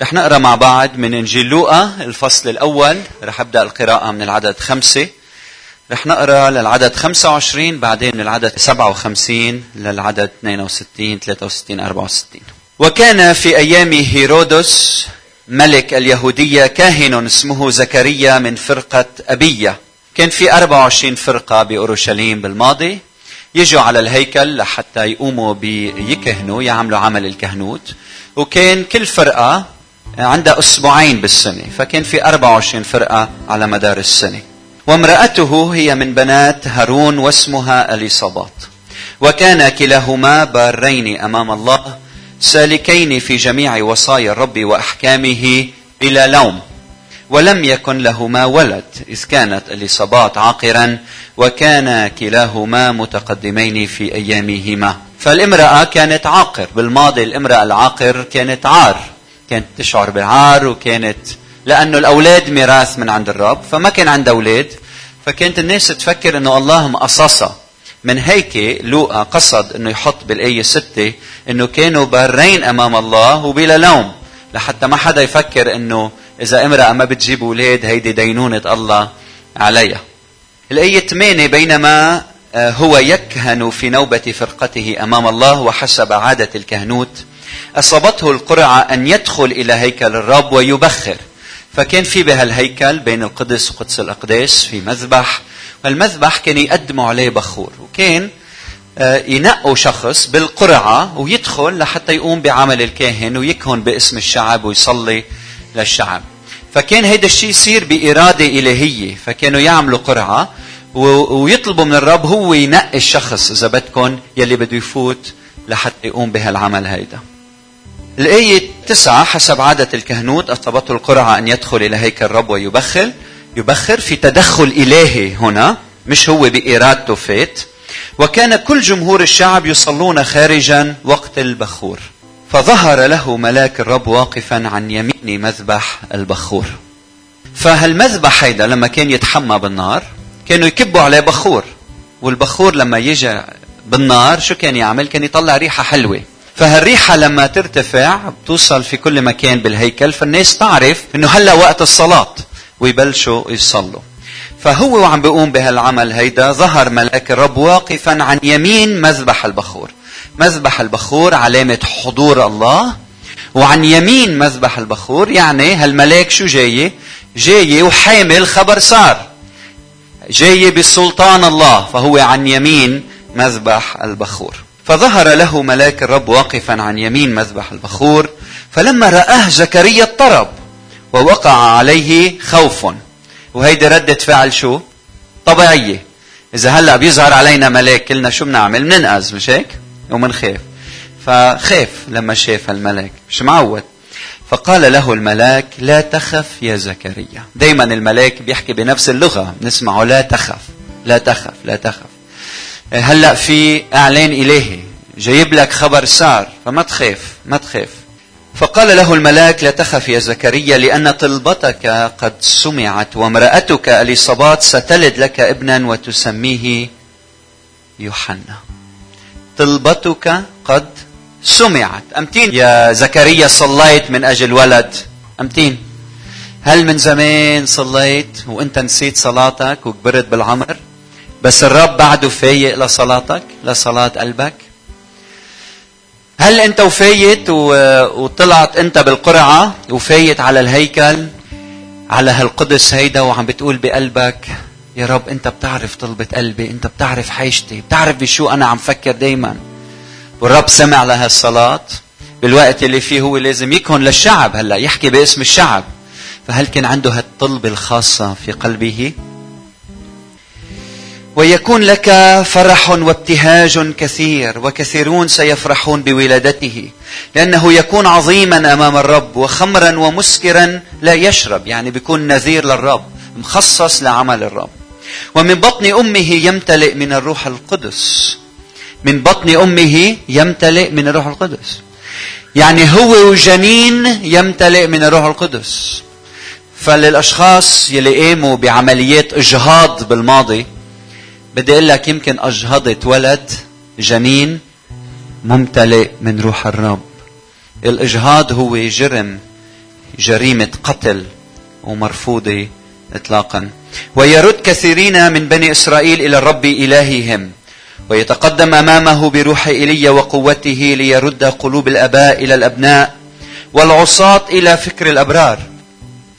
رح نقرأ مع بعض من إنجيل لوقا الفصل الأول. رح أبدأ القراءة من العدد خمسة. رح نقرأ للعدد 25 بعدين من العدد 57 للعدد 62 63 64 وكان في أيام هيرودس ملك اليهودية كاهن اسمه زكريا من فرقة أبية. كان في 24 فرقة بأورشليم بالماضي. يجوا على الهيكل لحتى يقوموا بيكهنوا يعملوا عمل الكهنوت. وكان كل فرقة عندها أسبوعين بالسنة فكان في 24 فرقة على مدار السنة. وامرأته هي من بنات هارون واسمها أليصابات. وكان كلاهما بارين أمام الله سالكين في جميع وصايا الرب وأحكامه بلا لوم. ولم يكن لهما ولد إذ كانت إليصابات عاقرا وكان كلاهما متقدمين في أيامهما. فالامرأة كانت عاقر بالماضي الامرأة العاقر كانت عار. كانت تشعر بالعار وكانت لأنه الأولاد ميراث من عند الرب فما كان عندها أولاد فكانت الناس تفكر أنه الله مقصصها من هيك لوقا قصد أنه يحط بالآية ستة أنه كانوا بارين أمام الله وبلا لوم لحتى ما حدا يفكر أنه إذا امرأة ما بتجيب أولاد هيدي دينونة الله عليها. الآية 8 بينما آه، هو يكهن في نوبة فرقته أمام الله وحسب عادة الكهنوت أصابته القرعة أن يدخل إلى هيكل الرب ويبخر. فكان في بهالهيكل بين القدس وقدس الأقداس في مذبح والمذبح كان يقدموا عليه بخور وكان آه، ينقوا شخص بالقرعة ويدخل لحتى يقوم بعمل الكاهن ويكهن باسم الشعب ويصلي للشعب. فكان هيدا الشيء يصير بإرادة إلهية فكانوا يعملوا قرعة ويطلبوا من الرب هو ينقي الشخص إذا بدكم يلي بده يفوت لحتى يقوم بهالعمل هيدا. الآية تسعة حسب عادة الكهنوت أصابته القرعة أن يدخل إلى هيكل الرب ويبخل. يبخر في تدخل إلهي هنا مش هو بإرادته فات. وكان كل جمهور الشعب يصلون خارجا وقت البخور. فظهر له ملاك الرب واقفا عن يمين مذبح البخور. فهالمذبح هيدا لما كان يتحمى بالنار كانوا يكبوا عليه بخور. والبخور لما يجي بالنار شو كان يعمل؟ كان يطلع ريحة حلوة. فهالريحة لما ترتفع بتوصل في كل مكان بالهيكل فالناس تعرف إنه هلأ وقت الصلاة ويبلشوا يصلوا. فهو وعم بيقوم بهالعمل هيدا ظهر ملأك الرب واقفا عن يمين مذبح البخور. مذبح البخور علامة حضور الله وعن يمين مذبح البخور يعني هالملاك شو جاي؟ جاي وحامل خبر صار. جاي بسلطان الله فهو عن يمين مذبح البخور. فظهر له ملاك الرب واقفا عن يمين مذبح البخور فلما رآه زكريا اضطرب ووقع عليه خوف وهيدي ردة فعل شو؟ طبيعية إذا هلأ بيظهر علينا ملاك كلنا شو بنعمل؟ بننقذ مش هيك؟ ومنخاف فخاف لما شاف الملاك مش معود فقال له الملاك لا تخف يا زكريا دايما الملاك بيحكي بنفس اللغة نسمعه لا تخف لا تخف لا تخف هلأ في أعلان الهي جايب لك خبر صار فما تخاف ما تخاف. فقال له الملاك لا تخف يا زكريا لأن طلبتك قد سمعت وامرأتك أليصابات ستلد لك ابنا وتسميه يوحنا. طلبتك قد سمعت. أمتين يا زكريا صليت من أجل ولد. أمتين. هل من زمان صليت وإنت نسيت صلاتك وكبرت بالعمر؟ بس الرب بعده فايق لصلاتك لصلاة قلبك. هل انت وفايت وطلعت انت بالقرعة وفايت على الهيكل على هالقدس هيدا وعم بتقول بقلبك يا رب انت بتعرف طلبة قلبي انت بتعرف حيشتي بتعرف بشو أنا عم فكر دايما. والرب سمع لهالصلاة. بالوقت اللي فيه هو لازم يكون للشعب هلأ يحكي باسم الشعب. فهل كان عنده هالطلبة الخاصة في قلبه؟ ويكون لك فرح وابتهاج كثير وكثيرون سيفرحون بولادته لأنه يكون عظيما أمام الرب وخمرا ومسكرا لا يشرب يعني بيكون نذير للرب مخصص لعمل الرب. ومن بطن أمه يمتلئ من الروح القدس. من بطن أمه يمتلئ من الروح القدس. يعني هو وجنين يمتلئ من الروح القدس. فللأشخاص يلي قاموا بعمليات إجهاض بالماضي بدي أقول لك يمكن اجهضت ولد جنين ممتلئ من روح الرب. الإجهاض هو جرم جريمة قتل ومرفوضة إطلاقا. ويرد كثيرين من بني إسرائيل إلى الرب إلههم ويتقدم أمامه بروح إيليا وقوته ليرد قلوب الآباء إلى الأبناء والعصاة إلى فكر الأبرار.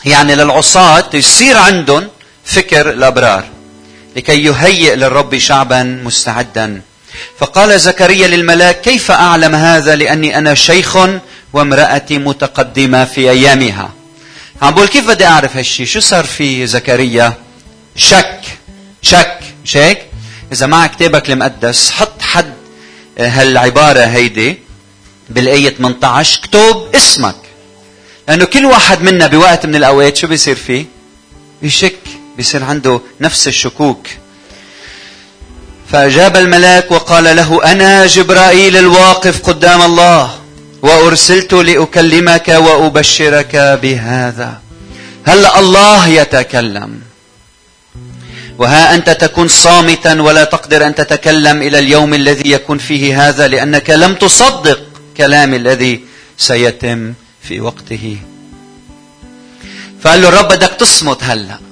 يعني للعصاة يصير عندهم فكر الأبرار. لكي يهيئ للرب شعبا مستعدا. فقال زكريا للملاك كيف أعلم هذا؟ لأني أنا شيخ وامرأتي متقدمة في أيامها. عم بقول كيف بدي أعرف هالشي؟ شو صار في زكريا؟ شك شك مش هيك إذا معك كتابك المقدس حط حد هالعبارة هيدي بالآية 18 اكتب اسمك. لأنه كل واحد منا بوقت من الأوقات شو بيصير فيه؟ بيشك. بيصير عنده نفس الشكوك. فأجاب الملاك وقال له أنا جبرائيل الواقف قدام الله وأرسلت لأكلمك وأبشرك بهذا. هلا الله يتكلم؟ وها أنت تكون صامتا ولا تقدر أن تتكلم إلى اليوم الذي يكون فيه هذا لأنك لم تصدق كلامي الذي سيتم في وقته. فقال له الرب بدك تصمت هلا.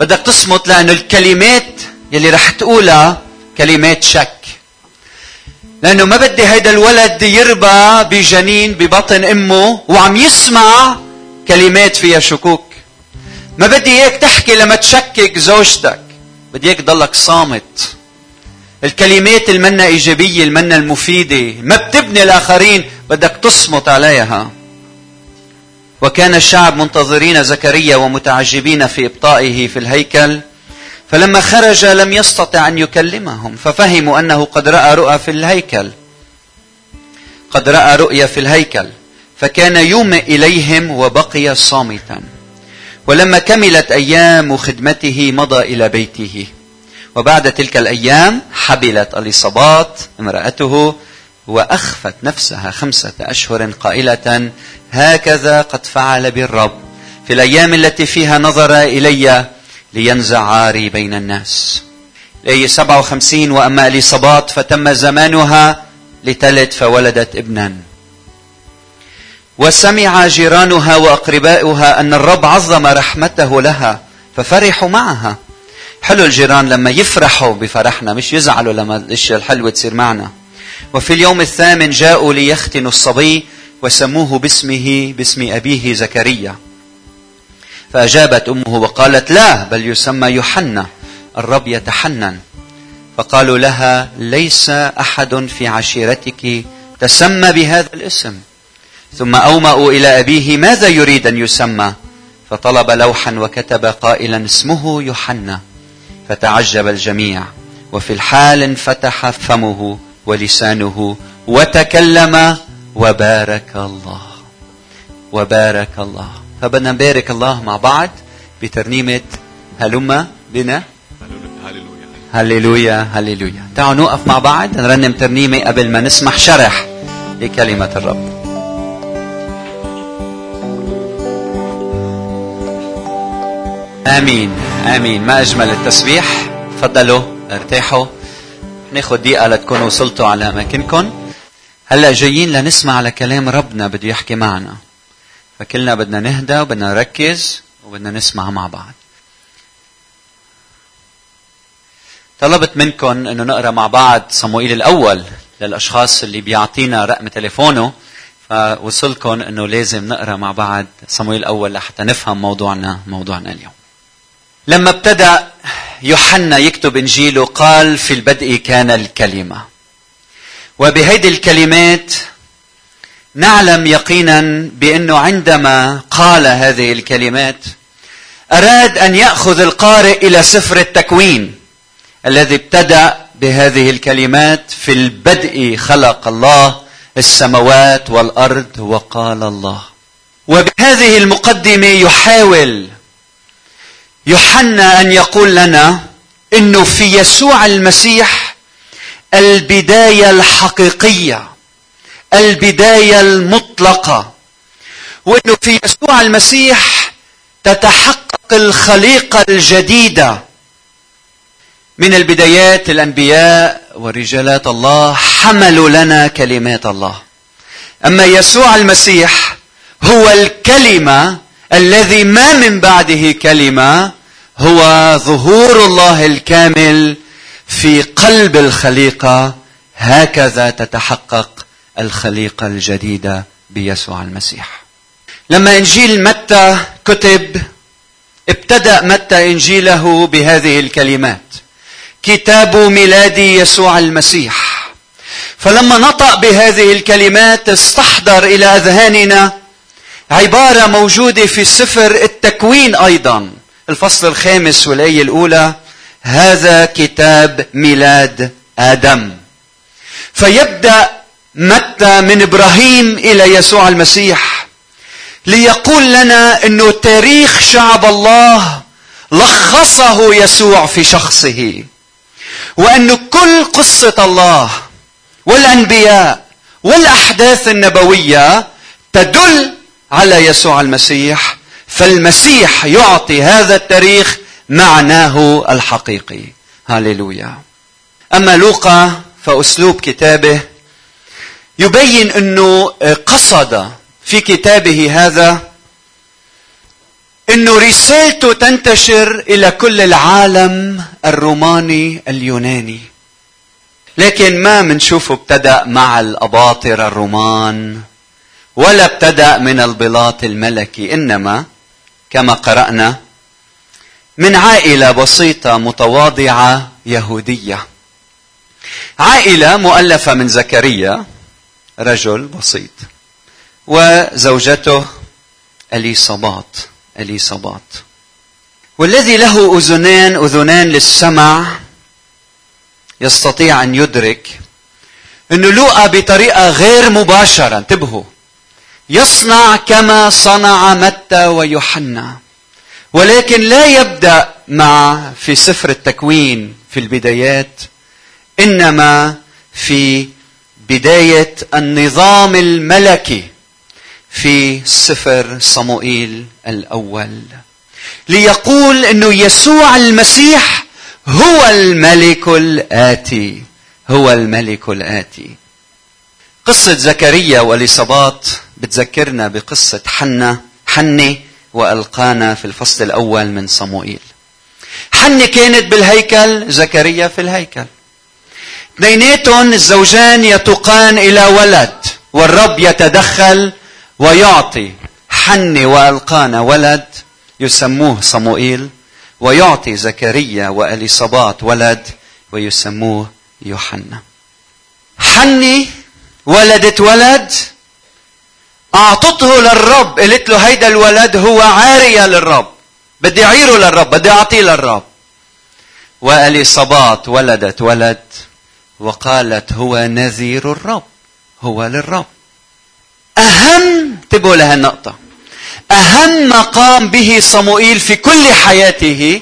بدك تصمت لأنه الكلمات يلي رح تقولها كلمات شك. لأنه ما بدي هيدا الولد يربى بجنين ببطن أمه وعم يسمع كلمات فيها شكوك. ما بدي اياك تحكي لما تشكك زوجتك. بدي اياك تضلك صامت. الكلمات المنا إيجابية المنا المفيدة ما بتبني الآخرين بدك تصمت عليها. وكان الشعب منتظرين زكريا ومتعجبين في إبطائه في الهيكل فلما خرج لم يستطع أن يكلمهم ففهموا أنه قد رأى رؤى في الهيكل. قد رأى رؤيا في الهيكل فكان يومئ إليهم وبقي صامتا. ولما كملت أيام خدمته مضى إلى بيته. وبعد تلك الأيام حبلت أليصابات امرأته وأخفت نفسها خمسة أشهر قائلة هكذا قد فعل بالرب في الأيام التي فيها نظر إلي لينزع عاري بين الناس. الآية 57 وأما اليصابات فتم زمانها لتلد فولدت ابنا. وسمع جيرانها وأقرباؤها أن الرب عظم رحمته لها ففرحوا معها. حلو الجيران لما يفرحوا بفرحنا مش يزعلوا لما الأشياء الحلوة تصير معنا. وفي اليوم الثامن جاءوا ليختنوا الصبي وسموه باسمه باسم أبيه زكريا. فأجابت أمه وقالت لا بل يسمى يوحنا الرب يتحنن. فقالوا لها ليس أحد في عشيرتك تسمى بهذا الاسم. ثم أومأوا إلى أبيه ماذا يريد أن يسمى؟ فطلب لوحا وكتب قائلا اسمه يوحنا. فتعجب الجميع وفي الحال انفتح فمه ولسانه وتكلم وبارك الله. وبارك الله. فبدنا نبارك الله مع بعض بترنيمة هلما بنا. هللويا هللويا. تعالوا نوقف مع بعض نرنم ترنيمة قبل ما نسمح شرح لكلمة الرب. آمين آمين. ما أجمل التسبيح؟ تفضلوا ارتاحوا. ناخذ دقيقة لتكونوا وصلتوا على أماكنكم. هلا جايين لنسمع على كلام ربنا بده يحكي معنا. فكلنا بدنا نهدى وبدنا نركز وبدنا نسمع مع بعض. طلبت منكم إنه نقرأ مع بعض صموئيل الأول للأشخاص اللي بيعطينا رقم تليفونه. فوصلكم إنه لازم نقرأ مع بعض صموئيل الأول لحتى نفهم موضوعنا موضوعنا اليوم. لما ابتدأ يوحنا يكتب إنجيله قال في البدء كان الكلمة. وبهيدي الكلمات نعلم يقينا بأنه عندما قال هذه الكلمات أراد أن يأخذ القارئ إلى سفر التكوين الذي ابتدأ بهذه الكلمات في البدء خلق الله السماوات والأرض وقال الله. وبهذه المقدمة يحاول يوحنا أن يقول لنا إنه في يسوع المسيح البداية الحقيقية البداية المطلقة. وإنه في يسوع المسيح تتحقق الخليقة الجديدة من البدايات الأنبياء ورجالات الله حملوا لنا كلمات الله. أما يسوع المسيح هو الكلمة الذي ما من بعده كلمة هو ظهور الله الكامل في قلب الخليقة هكذا تتحقق الخليقة الجديدة بيسوع المسيح. لما إنجيل متى كتب ابتدأ متى إنجيله بهذه الكلمات: كتاب ميلاد يسوع المسيح. فلما نطق بهذه الكلمات استحضر إلى أذهاننا عبارة موجودة في سفر التكوين أيضا الفصل الخامس والآية الأولى هذا كتاب ميلاد آدم. فيبدأ متى من إبراهيم إلى يسوع المسيح ليقول لنا إنه تاريخ شعب الله لخصه يسوع في شخصه وأن كل قصة الله والأنبياء والأحداث النبوية تدل على يسوع المسيح فالمسيح يعطي هذا التاريخ معناه الحقيقي. هاليلويا. أما لوقا فأسلوب كتابه يبين أنه قصد في كتابه هذا أنه رسالته تنتشر إلى كل العالم الروماني اليوناني. لكن ما منشوفه ابتدأ مع الأباطرة الرومان ولا ابتدأ من البلاط الملكي إنما كما قرأنا من عائلة بسيطة متواضعة يهودية. عائلة مؤلفة من زكريا رجل بسيط وزوجته إليصابات إليصابات. والذي له اذنان اذنان للسمع يستطيع أن يدرك انه لوقا بطريقة غير مباشرة. انتبهوا. يصنع كما صنع متى ويوحنا. ولكن لا يبدأ مع في سفر التكوين في البدايات إنما في بداية النظام الملكي في سفر صموئيل الأول. ليقول انه يسوع المسيح هو الملك الآتي هو الملك الآتي. قصة زكريا واليصابات بتذكرنا بقصة حنة حنة وألقانا في الفصل الأول من صموئيل. حنة كانت بالهيكل زكريا في الهيكل. اثنيناتهم الزوجان يتوقان إلى ولد والرب يتدخل ويعطي. حنة وألقانا ولد يسموه صموئيل ويعطي زكريا وأليصابات ولد ويسموه يوحنا. حني ولدت ولد أعطته للرب. قلت له هيدا الولد هو عارية للرب. بدي أعيره للرب بدي أعطيه للرب. وأليصابات ولدت ولد. وقالت هو نذير الرب هو للرب. أهم انتبهوا لهالنقطة. أهم ما قام به صموئيل في كل حياته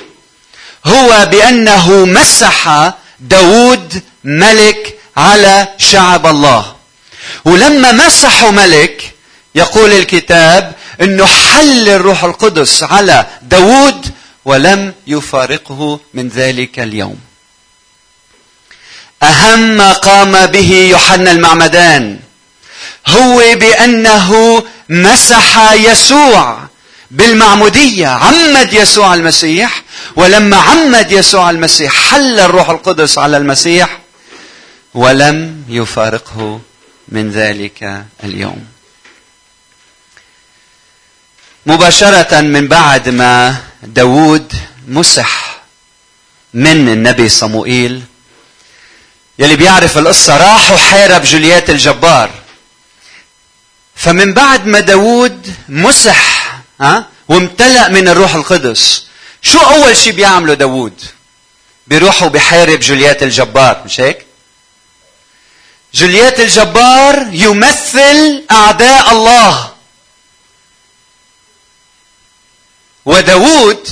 هو بأنه مسح داود ملك على شعب الله. ولما مسحه ملك يقول الكتاب إنه حل الروح القدس على داود ولم يفارقه من ذلك اليوم. أهم ما قام به يوحنا المعمدان هو بأنه مسح يسوع بالمعمودية. عمد يسوع المسيح ولما عمد يسوع المسيح حل الروح القدس على المسيح ولم يفارقه من ذلك اليوم. مباشرة من بعد ما داود مسح من النبي صموئيل يلي بيعرف القصة راح وحارب جوليات الجبار. فمن بعد ما داود مسح ها وامتلأ من الروح القدس شو أول شيء بيعمله داود بيروح وبيحارب جوليات الجبار مش هيك؟ جوليات الجبار يمثل أعداء الله. وداود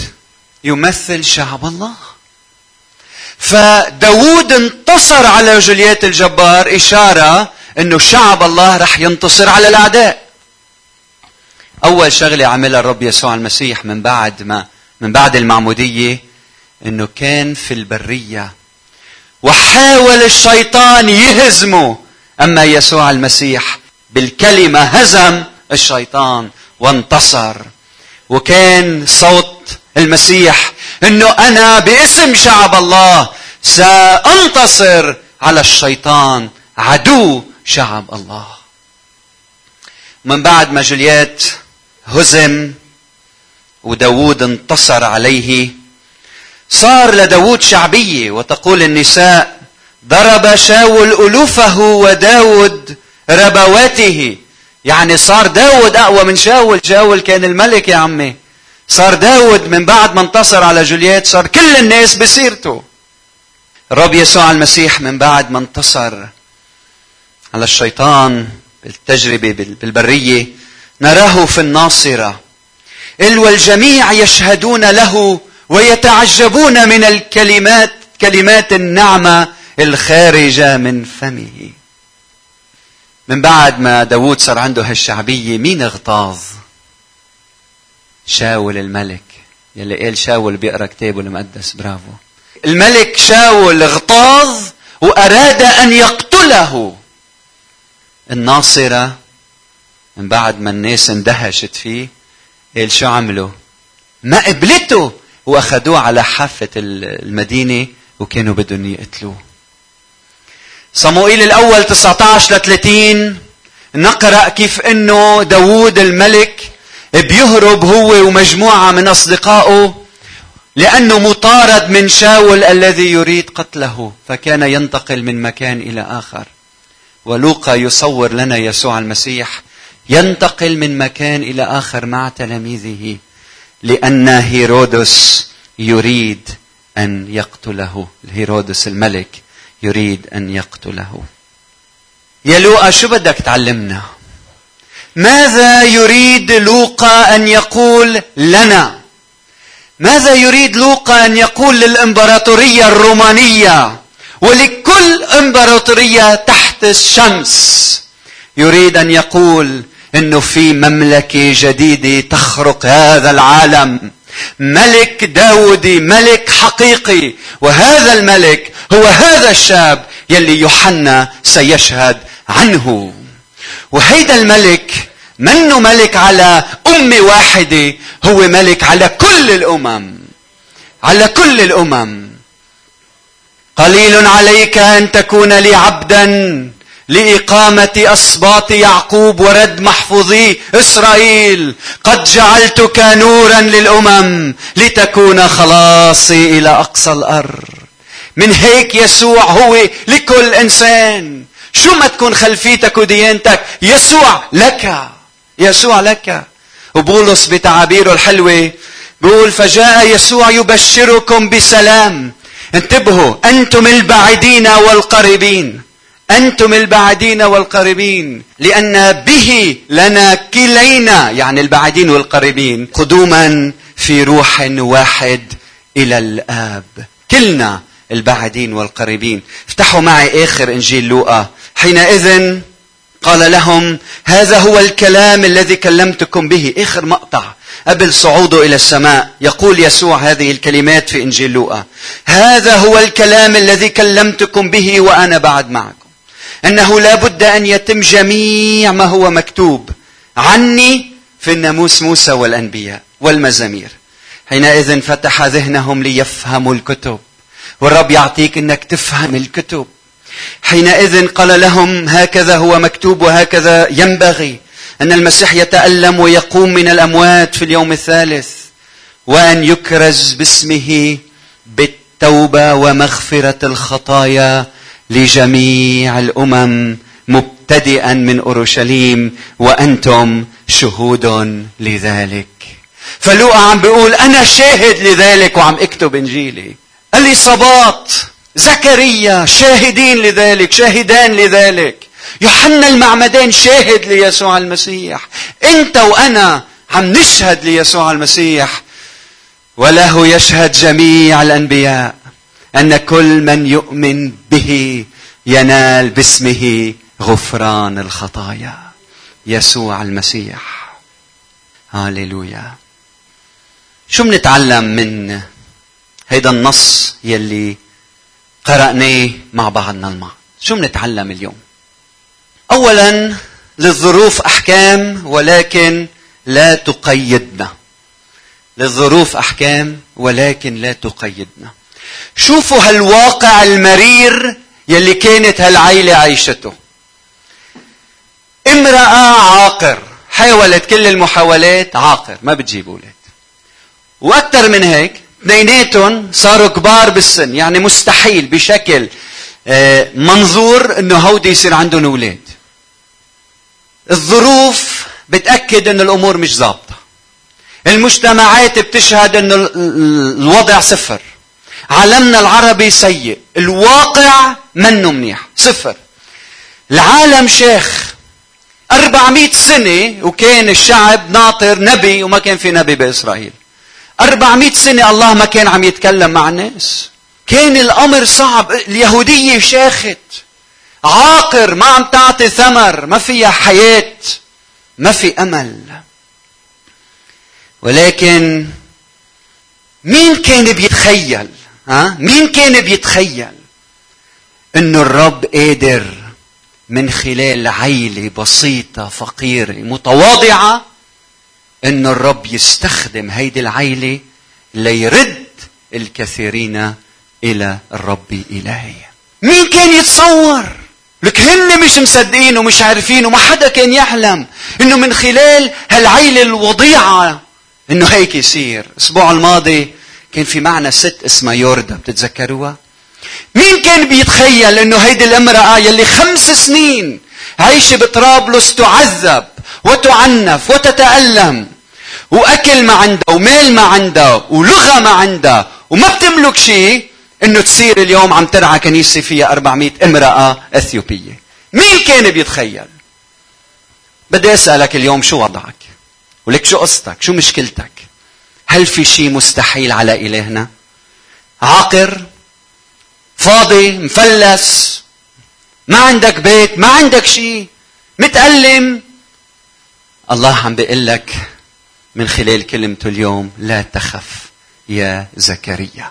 يمثل شعب الله. فداود انتصر على جوليات الجبار إشارة أنه شعب الله رح ينتصر على الأعداء. أول شغلة عملها الرب يسوع المسيح من بعد ما من بعد المعمودية أنه كان في البرية. وحاول الشيطان يهزمه. أما يسوع المسيح بالكلمة هزم الشيطان وانتصر. وكان صوت المسيح إنه أنا باسم شعب الله سأنتصر على الشيطان عدو شعب الله. من بعد ما جوليات هزم وداود انتصر عليه صار لداود شعبية وتقول النساء ضرب شاول ألوفه وداود ربواته يعني صار داود أقوى من شاول شاول كان الملك يا عمي. صار داود من بعد ما انتصر على جوليات صار كل الناس بسيرته. الرب يسوع المسيح من بعد ما انتصر على الشيطان بالتجربة بالبرية نراه في الناصرة. إل والجميع يشهدون له ويتعجبون من الكلمات كلمات النعمة الخارجة من فمه. من بعد ما داود صار عنده هالشعبية مين اغتاظ؟ شاول الملك. يلي قال شاول بيقرأ كتابه المقدس برافو. الملك شاول اغتاظ وأراد أن يقتله. الناصرة من بعد ما الناس اندهشت فيه قال شو عملوا؟ ما قبلته وأخذوه على حافة المدينة وكانوا بدهم يقتلوه. صموئيل الأول 19 ل 30 نقرأ كيف إنه داوود الملك بيهرب هو ومجموعة من أصدقائه لأنه مطارد من شاول الذي يريد قتله فكان ينتقل من مكان إلى آخر. ولوقا يصور لنا يسوع المسيح ينتقل من مكان إلى آخر مع تلاميذه لأن هيرودس يريد أن يقتله هيرودس الملك. يريد أن يقتله. يا لوقا شو بدك تعلمنا؟ ماذا يريد لوقا أن يقول لنا؟ ماذا يريد لوقا أن يقول للإمبراطورية الرومانية؟ ولكل إمبراطورية تحت الشمس. يريد أن يقول إنه في مملكة جديدة تخرق هذا العالم. ملك داودي ملك حقيقي. وهذا الملك هو هذا الشاب يلي يوحنا سيشهد عنه. وهيدا الملك منه ملك على أمة واحدة؟ هو ملك على كل الأمم. على كل الأمم. قليل عليك أن تكون لي عبدا. لإقامة أسباط يعقوب ورد محفوظي إسرائيل قد جعلتك نورا للأمم لتكون خلاصي إلى أقصى الأرض. من هيك يسوع هو لكل إنسان. شو ما تكون خلفيتك وديانتك يسوع لك يسوع لك. وبولس بتعابيره الحلوة بيقول فجاء يسوع يبشركم بسلام. انتبهوا أنتم البعيدين والقريبين. أنتم البعيدين والقريبين لأن به لنا كلينا يعني البعيدين والقريبين قدوما في روح واحد إلى الآب. كلنا البعيدين والقريبين. افتحوا معي آخر إنجيل لوقا. حينئذ قال لهم هذا هو الكلام الذي كلمتكم به. آخر مقطع. قبل صعوده إلى السماء. يقول يسوع هذه الكلمات في إنجيل لوقا. هذا هو الكلام الذي كلمتكم به وأنا بعد معكم. أنه لا بد أن يتم جميع ما هو مكتوب عني في الناموس موسى والأنبياء والمزامير. حينئذ فتح ذهنهم ليفهموا الكتب والرب يعطيك إنك تفهم الكتب. حينئذ قال لهم هكذا هو مكتوب وهكذا ينبغي أن المسيح يتألم ويقوم من الأموات في اليوم الثالث وأن يكرز باسمه بالتوبة ومغفرة الخطايا لجميع الأمم مبتدئا من أورشليم وأنتم شهود لذلك. فلوقا عم بيقول أنا شاهد لذلك وعم أكتب إنجيلي. اليصابات زكريا شاهدين لذلك شاهدان لذلك. يوحنا المعمدان شاهد ليسوع المسيح. أنت وأنا عم نشهد ليسوع المسيح. وله يشهد جميع الأنبياء أن كل من يؤمن به ينال باسمه غفران الخطايا. يسوع المسيح. هاليلويا شو منتعلم من هيدا النص يلي قرأناه مع بعضنا البعض شو منتعلم اليوم؟ اولا للظروف أحكام ولكن لا تقيدنا. للظروف أحكام ولكن لا تقيدنا. شوفوا هالواقع المرير يلي كانت هالعيلة عيشته امرأة عاقر حاولت كل المحاولات عاقر ما بتجيب أولاد. وأكثر من هيك اثنيناتهم صاروا كبار بالسن يعني مستحيل بشكل آه، منظور إنه هودي يصير عندهم أولاد. الظروف بتأكد ان الأمور مش ظابطة. المجتمعات بتشهد إنه الوضع صفر. عالمنا العربي سيء. الواقع منه منيح. صفر. العالم شيخ. 400 سنة وكان الشعب ناطر نبي وما كان في نبي بإسرائيل. 400 سنة الله ما كان عم يتكلم مع الناس. كان الأمر صعب. اليهودية شاخت عاقر ما عم تعطي ثمر ما فيها حياة ما في أمل. ولكن مين كان بيتخيل؟ ها؟ مين كان بيتخيل إنه الرب قادر من خلال عيلة بسيطة فقيرة متواضعة إنه الرب يستخدم هيدي العيلة ليرد الكثيرين إلى الرب إلهي. مين كان يتصور؟ لك هن مش مصدقين ومش عارفين وما حدا كان يحلم إنه من خلال هالعيلة الوضيعة إنه هيك يصير. الأسبوع الماضي كان في معنا ست اسمها يوردا بتتذكروها؟ مين كان بيتخيل إنه هيدي الامرأة يلي خمس سنين عايشة بطرابلس تعذب وتعنف وتتألم وأكل ما عندها ومال ما عندها ولغة ما عندها وما بتملك شيء إنه تصير اليوم عم ترعى كنيسة فيها 400 امرأة إثيوبية. مين كان بيتخيل؟ بدي أسألك اليوم شو وضعك؟ ولك شو قصتك؟ شو مشكلتك؟ هل في شيء مستحيل على إلهنا؟ عاقر فاضي مفلس ما عندك بيت ما عندك شيء متألم. الله عم بيقول لك من خلال كلمته اليوم لا تخف يا زكريا.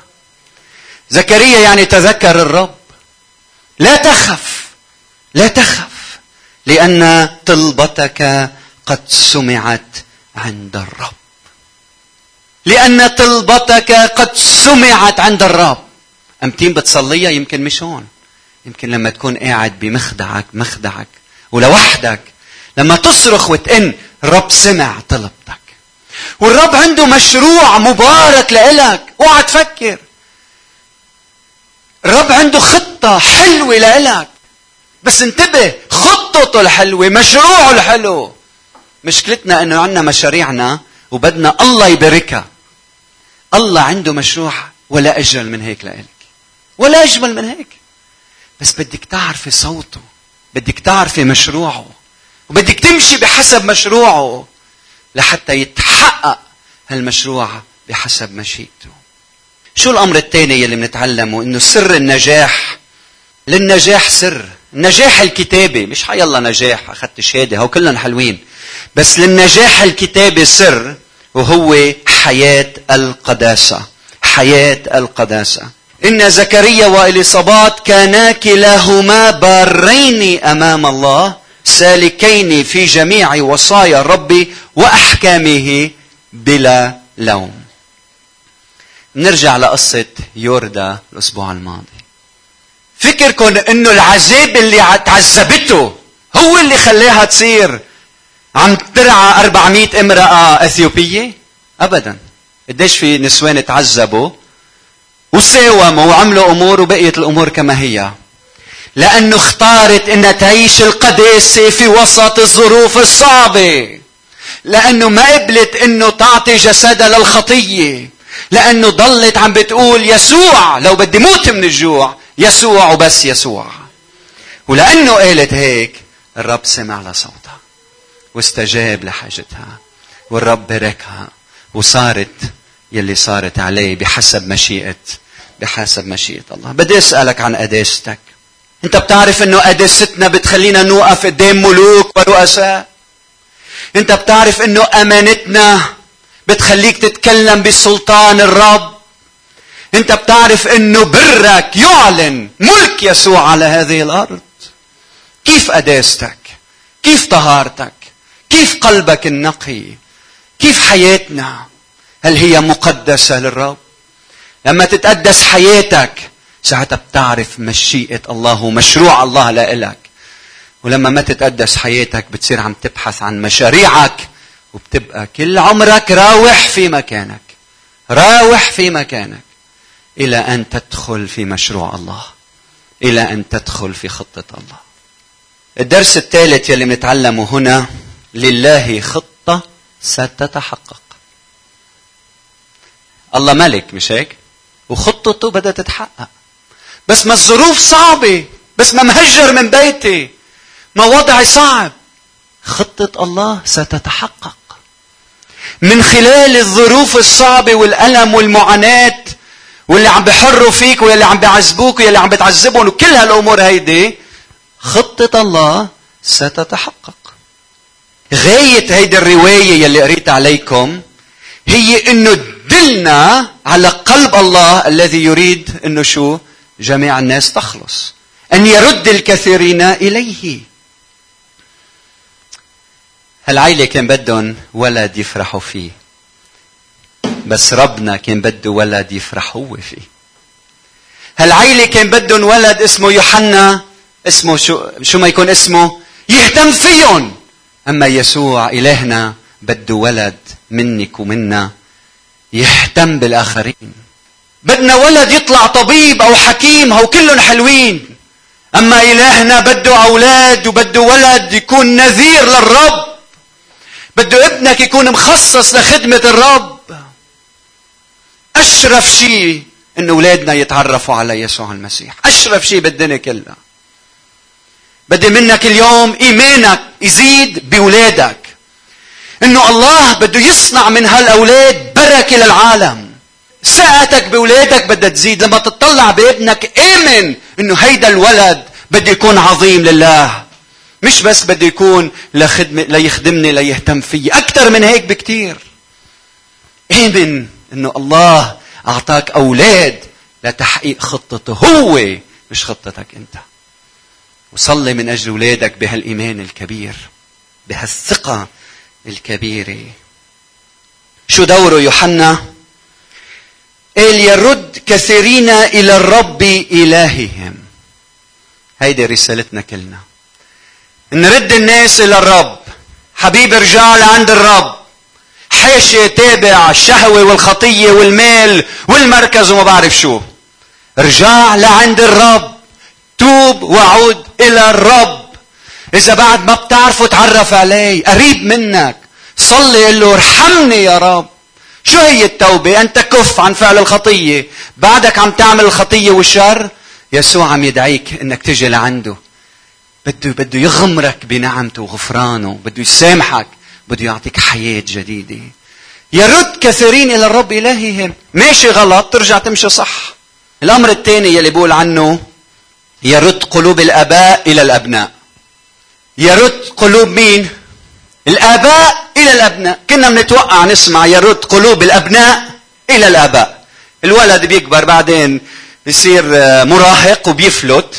زكريا يعني تذكر الرب. لا تخف لا تخف لأن طلبتك قد سمعت عند الرب. لأن طلبتك قد سمعت عند الرب. أمتين بتصليها؟ يمكن مش هون. يمكن لما تكون قاعد بمخدعك مخدعك ولوحدك. لما تصرخ وتئن الرب سمع طلبتك. والرب عنده مشروع مبارك لإلك. اوعى تفكر. الرب عنده خطة حلوة لإلك. بس انتبه خطته الحلوة مشروعه الحلو. مشكلتنا إنه عندنا مشاريعنا وبدنا الله يباركها. الله عنده مشروع ولا أجمل من هيك لإلك. ولا أجمل من هيك. بس بدك تعرفي صوته بدك تعرفي مشروعه وبدك تمشي بحسب مشروعه لحتى يتحقق هالمشروع بحسب مشيئته. شو الأمر الثاني يلي بنتعلمه إنه سر النجاح. للنجاح سر. النجاح الكتابي. مش حيلا نجاح أخذت شهاده هو كلهم حلوين. بس للنجاح الكتابي سر. وهو حياة القداسة. حياة القداسة. إن زكريا وإليصابات كانا كلاهما بارين أمام الله سالكين في جميع وصايا الرب وأحكامه بلا لوم. نرجع لقصة يوردا الأسبوع الماضي. فكركم إنه العذاب اللي تعذبته هو اللي خلاها تصير. عم ترعى 400 امرأة إثيوبية؟ ابدا. قديش في نسوان تعذبوا وساوموا وعملوا أمور وبقيت الأمور كما هي. لأنه اختارت إنها تعيش القداسة في وسط الظروف الصعبة. لأنه ما قبلت إنه تعطي جسدها للخطية. لأنه ضلت عم بتقول يسوع لو بدي موت من الجوع يسوع وبس يسوع. ولأنه قالت هيك الرب سمع لصوتها. واستجاب لحاجتها والرب باركها وصارت يلي صارت عليه بحسب مشيئة بحسب مشيئة الله. بدي أسألك عن قداستك أنت بتعرف أنه قداستنا بتخلينا نوقف قدام ملوك ورؤساء؟ أنت بتعرف أنه أمانتنا بتخليك تتكلم بسلطان الرب؟ أنت بتعرف أنه برك يعلن ملك يسوع على هذه الأرض؟ كيف قداستك كيف طهارتك؟ كيف قلبك النقي؟ كيف حياتنا؟ هل هي مقدسة للرب؟ لما تتقدس حياتك ساعتها بتعرف مشيئة الله ومشروع الله لإلك. ولما ما تتقدس حياتك بتصير عم تبحث عن مشاريعك وبتبقى كل عمرك راوح في مكانك. راوح في مكانك. إلى أن تدخل في مشروع الله. إلى أن تدخل في خطة الله. الدرس الثالث يلي بنتعلمه هنا لله خطة ستتحقق. الله ملك مش هيك؟ وخطته بدها تتحقق. بس ما الظروف صعبة بس ما مهجر من بيتي ما وضعي صعب. خطة الله ستتحقق. من خلال الظروف الصعبة والألم والمعاناة واللي عم بحروا فيك واللي عم بيعذبوك واللي عم بتعذبهم وكل هالأمور هيدي خطة الله ستتحقق. غاية هيدي الرواية يلي قريت عليكم هي إنه تدلنا على قلب الله الذي يريد إنه شو؟ جميع الناس تخلص. أن يرد الكثيرين إليه. هالعيلة كان بدهم ولد يفرحوا فيه. بس ربنا كان بده ولد يفرح هو فيه. هالعيلة كان بدهم ولد اسمه يوحنا اسمه شو شو ما يكون اسمه؟ يهتم فيهم. أما يسوع إلهنا بده ولد منك ومنا. يهتم بالآخرين. بدنا ولد يطلع طبيب أو حكيم أو كلهم حلوين. أما إلهنا بده أولاد وبده ولد يكون نذير للرب. بده ابنك يكون مخصص لخدمة الرب. أشرف شيء إن أولادنا يتعرفوا على يسوع المسيح. أشرف شيء بالدنيا كلها بدي منك اليوم إيمانك يزيد بأولادك. إنه الله بده يصنع من هالأولاد بركة للعالم. ثقتك بأولادك بدها تزيد. لما تطلع بابنك آمن إنه هيدا الولد بده يكون عظيم لله. مش بس بده يكون لخدمة ليخدمني ليهتم فيي. أكثر من هيك بكثير آمن إنه الله أعطاك أولاد لتحقيق خطته. هو مش خطتك أنت. وصلي من أجل أولادك بهالإيمان الكبير بهالثقة الكبيرة. شو دوره يوحنا؟ قال يرد كثيرين إلى الرب إلههم. هيدي رسالتنا كلنا. نرد الناس إلى الرب. حبيبي ارجع لعند الرب. حاشي تابع الشهوة والخطية والمال والمركز وما بعرف شو. ارجع لعند الرب. توب وعود إلى الرب. إذا بعد ما بتعرفه تعرف عليه قريب منك. صلي له ارحمني يا رب. شو هي التوبة؟ أن تكف عن فعل الخطية. بعدك عم تعمل الخطية والشر. يسوع عم يدعيك أنك تجي لعنده. بده بده يغمرك بنعمته وغفرانه. بده يسامحك. بده يعطيك حياة جديدة. يرد كثيرين إلى الرب إلههم ماشي غلط ترجع تمشي صح. الأمر الثاني يلي بقول عنه يرد قلوب الآباء إلى الأبناء. يرد قلوب مين؟ الآباء إلى الأبناء. كنا بنتوقع نسمع يرد قلوب الأبناء إلى الآباء. الولد بيكبر بعدين بيصير مراهق وبيفلت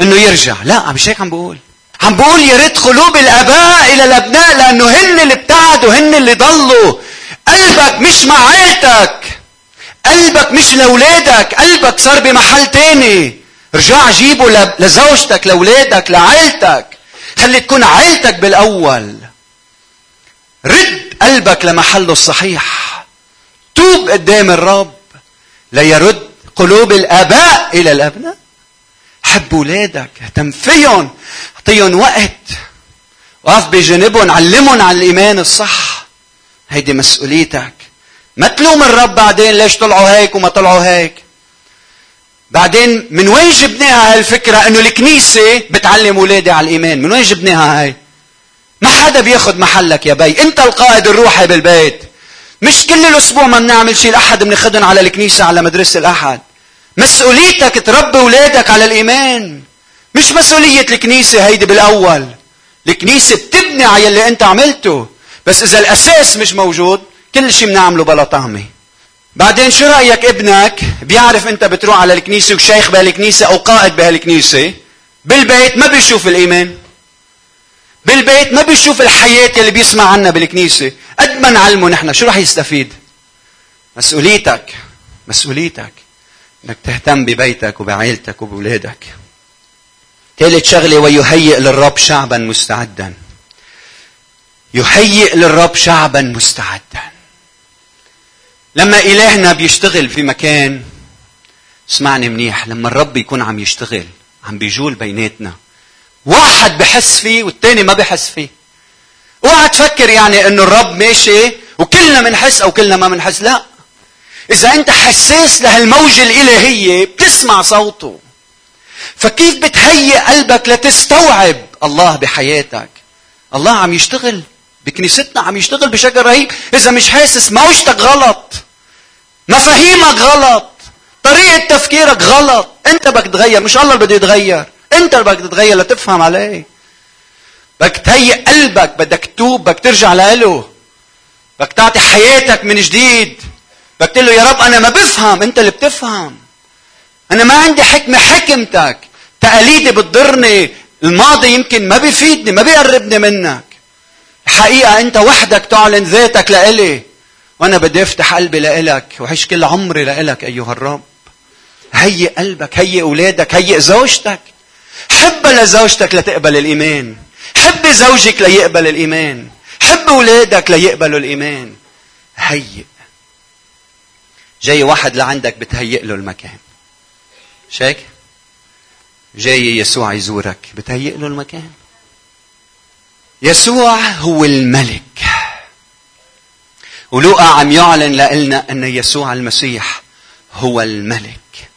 إنه يرجع. لا مش هيك عم بقول. عم بقول ريت قلوب الآباء إلى الأبناء لأنه هن اللي ابتعدوا هن اللي ضلوا. قلبك مش مع عيلتك. قلبك مش لأولادك. قلبك صار بمحل تاني. رجع جيبه لزوجتك لأولادك لعيلتك خلي تكون عيلتك بالأول. رد قلبك لمحله الصحيح. توب قدام الرب. ليرد قلوب الآباء إلى الأبناء. حب أولادك اهتم فيهم أعطيهم وقت. وقف بجانبهم علمهم على الإيمان الصح. هيدي مسؤوليتك. ما تلوم الرب بعدين ليش طلعوا هيك وما طلعوا هيك؟ بعدين من وين جبناها هالفكرة إنه الكنيسة بتعلم اولادي على الإيمان. من وين جبناها هاي؟ ما حدا بياخد محلك يا بي. أنت القائد الروحي بالبيت. مش كل الأسبوع ما بنعمل شيء. الأحد بناخذهم على الكنيسة على مدرسة الأحد. مسؤوليتك تربي اولادك على الإيمان. مش مسؤولية الكنيسة هيدي بالأول. الكنيسة بتبني على اللي أنت عملته. بس إذا الأساس مش موجود كل شيء بنعمله بلا طعمة. بعدين شو رأيك ابنك بيعرف انت بتروح على الكنيسة وشيخ بهالكنيسة أو قائد بهالكنيسة؟ بالبيت ما بيشوف الإيمان. بالبيت ما بيشوف الحياة اللي بيسمع عنها بالكنيسة. قد ما نعلمه نحن شو رح يستفيد؟ مسؤوليتك. مسؤوليتك. إنك تهتم ببيتك وبعائلتك وبولادك. ثالث شغلة ويهيئ للرب شعبا مستعدا. يهيئ للرب شعبا مستعدا. لما إلهنا بيشتغل في مكان اسمعني منيح لما الرب يكون عم يشتغل عم بيجول بيناتنا. واحد بحس فيه والتاني ما بحس فيه. اوعى تفكر يعني إنه الرب ماشي وكلنا بنحس أو كلنا ما بنحس لا. إذا أنت حساس لهالموجة الإلهية بتسمع صوته. فكيف بتهيئ قلبك لتستوعب الله بحياتك؟ الله عم يشتغل بكنيستنا عم يشتغل بشكل رهيب. إذا مش حاسس موجتك غلط. مفاهيمك غلط. طريقة تفكيرك غلط. انت بدك تغير مش الله اللي بده يتغير. انت اللي بدك تتغير لتفهم عليه. بدك تهيئ قلبك بدك تتوب بدك ترجع له بدك تعطي حياتك من جديد. بدك تقول له يا رب أنا ما بفهم. انت اللي بتفهم. أنا ما عندي حكمة حكمتك. تقاليدي بتضرني. الماضي يمكن ما بيفيدني ما بيقربني منك. الحقيقة أنت وحدك تعلن ذاتك لإلي. وأنا بدي أفتح قلبي لإلك وعيش كل عمري لإلك أيها الرب. هيئ قلبك هيئ أولادك هيئ زوجتك. حب لزوجتك لتقبل الإيمان. حب زوجك ليقبل الإيمان. حب أولادك ليقبلوا الإيمان. هيئ. جاي واحد لعندك بتهيئ له المكان. شايك؟ جاي يسوع يزورك بتهيئ له المكان. يسوع هو الملك. ولوقا عم يعلن لنا أن يسوع المسيح هو الملك.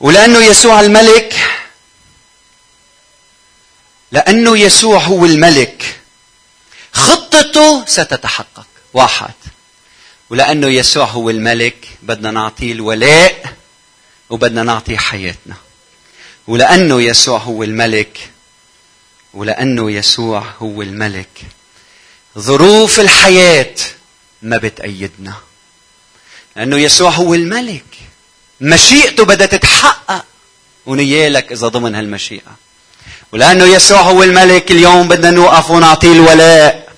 ولأنه يسوع الملك لأنه يسوع هو الملك خطته ستتحقق. واحد. ولأنه يسوع هو الملك بدنا نعطيه الولاء وبدنا نعطيه حياتنا. ولأنه يسوع هو الملك ولأنه يسوع هو الملك. ظروف الحياة ما بتأيدنا. لأنه يسوع هو الملك. مشيئته بدها تتحقق. ونيالك إذا ضمن هالمشيئة. ولأنه يسوع هو الملك اليوم بدنا نوقف ونعطيه الولاء.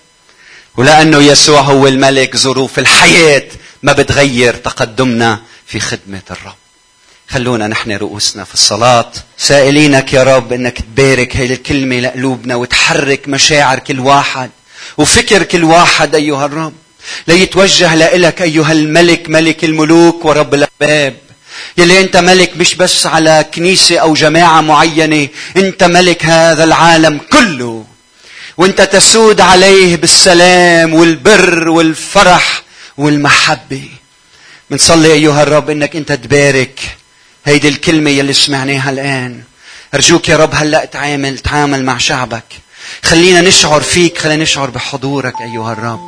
ولأنه يسوع هو الملك ظروف الحياة ما بتغير تقدمنا في خدمة الرب. خلونا نحن رؤوسنا في الصلاة. سائلينك يا رب إنك تبارك هاي الكلمة لقلوبنا وتحرك مشاعر كل واحد وفكر كل واحد أيها الرب ليتوجه لإلك أيها الملك ملك الملوك ورب الأباب. يلي أنت ملك مش بس على كنيسة أو جماعة معينة أنت ملك هذا العالم كله. وأنت تسود عليه بالسلام والبر والفرح والمحبة. بنصلي أيها الرب إنك أنت تبارك. هيدي الكلمة يلي سمعناها الآن. أرجوك يا رب هلأ تعامل تعامل مع شعبك. خلينا نشعر فيك خلينا نشعر بحضورك أيها الرب.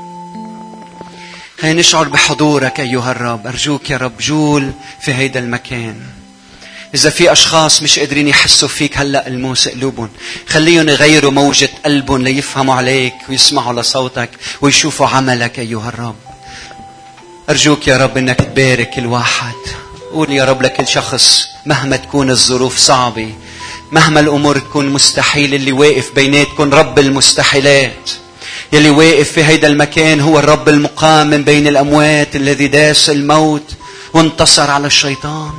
خلينا نشعر بحضورك أيها الرب. أرجوك يا رب جول في هيدا المكان. إذا في أشخاص مش قادرين يحسوا فيك هلأ الموس قلوبهم. خليهم يغيروا موجة قلبهم ليفهموا عليك ويسمعوا لصوتك ويشوفوا عملك أيها الرب. أرجوك يا رب إنك تبارك كل واحد قول يا رب لكل شخص مهما تكون الظروف صعبة مهما الأمور تكون مستحيل اللي واقف بيناتكم رب المستحيلات. يلي واقف في هيدا المكان هو الرب المقام من بين الأموات الذي داس الموت وانتصر على الشيطان.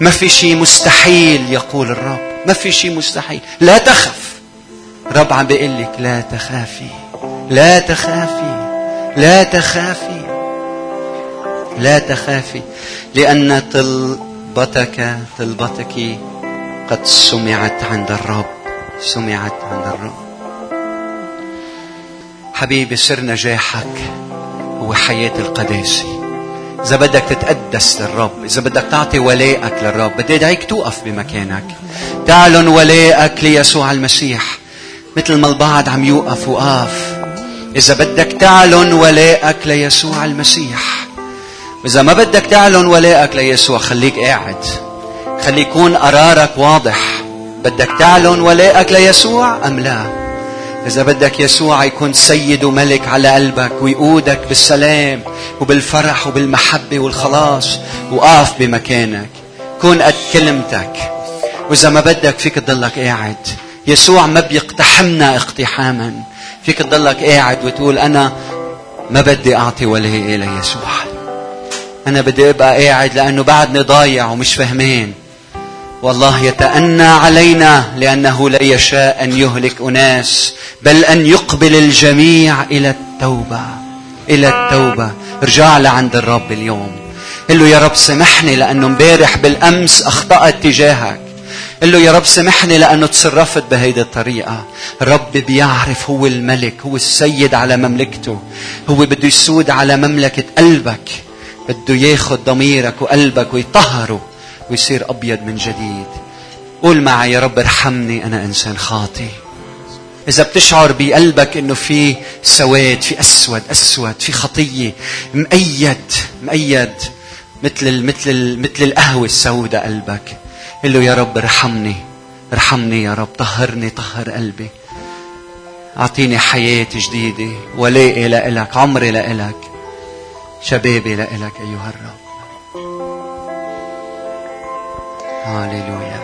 ما في شيء مستحيل يقول الرب. ما في شيء مستحيل. لا تخف. رب عم بيقول لك لا تخافي. لا تخافي. لا تخافي. لا تخافي. لأن طلبتك طلبتك قد سمعت عند الرب. سمعت عند الرب. حبيبي سر نجاحك هو حياة القداسة إذا بدك تتقدس للرب إذا بدك تعطي ولائك للرب بدي أدعيك توقف بمكانك. تعلن ولائك ليسوع المسيح. مثل ما البعض عم يوقف وقاف. إذا بدك تعلن ولائك ليسوع المسيح. وإذا ما بدك تعلن ولائك ليسوع خليك قاعد. خلي يكون قرارك واضح. بدك تعلن ولائك ليسوع أم لا؟ إذا بدك يسوع يكون سيد وملك على قلبك ويقودك بالسلام وبالفرح وبالمحبة والخلاص وقاف بمكانك. كون قد كلمتك. وإذا ما بدك فيك تضلك قاعد. يسوع ما بيقتحمنا اقتحاما. فيك تضلك قاعد وتقول أنا ما بدي أعطي وجهي إلى يسوع. أنا بدي أبقى قاعد لأنه بعدني ضايع ومش فهمان. والله يتأنى علينا لأنه لا يشاء أن يهلك أناس بل أن يقبل الجميع إلى التوبة إلى التوبة. ارجع لعند الرب اليوم. قل له يا رب سامحني لأنه امبارح بالأمس أخطأت تجاهك. قل له يا رب سامحني لأنه تصرفت بهيدي الطريقة. الرب بيعرف هو الملك هو السيد على مملكته. هو بده يسود على مملكة قلبك. بده ياخذ ضميرك وقلبك ويطهره. ويصير أبيض من جديد. قول معي يا رب ارحمني أنا إنسان خاطئ. إذا بتشعر بقلبك إنه في سواد في أسود أسود في خطية مؤيد مؤيد مثل مثل مثل القهوة السوداء قلبك. قل له يا رب ارحمني ارحمني يا رب طهرني طهر قلبي. أعطيني حياة جديدة ولائي لإلك عمري لإلك شبابي لإلك أيها الرب. هاليلويا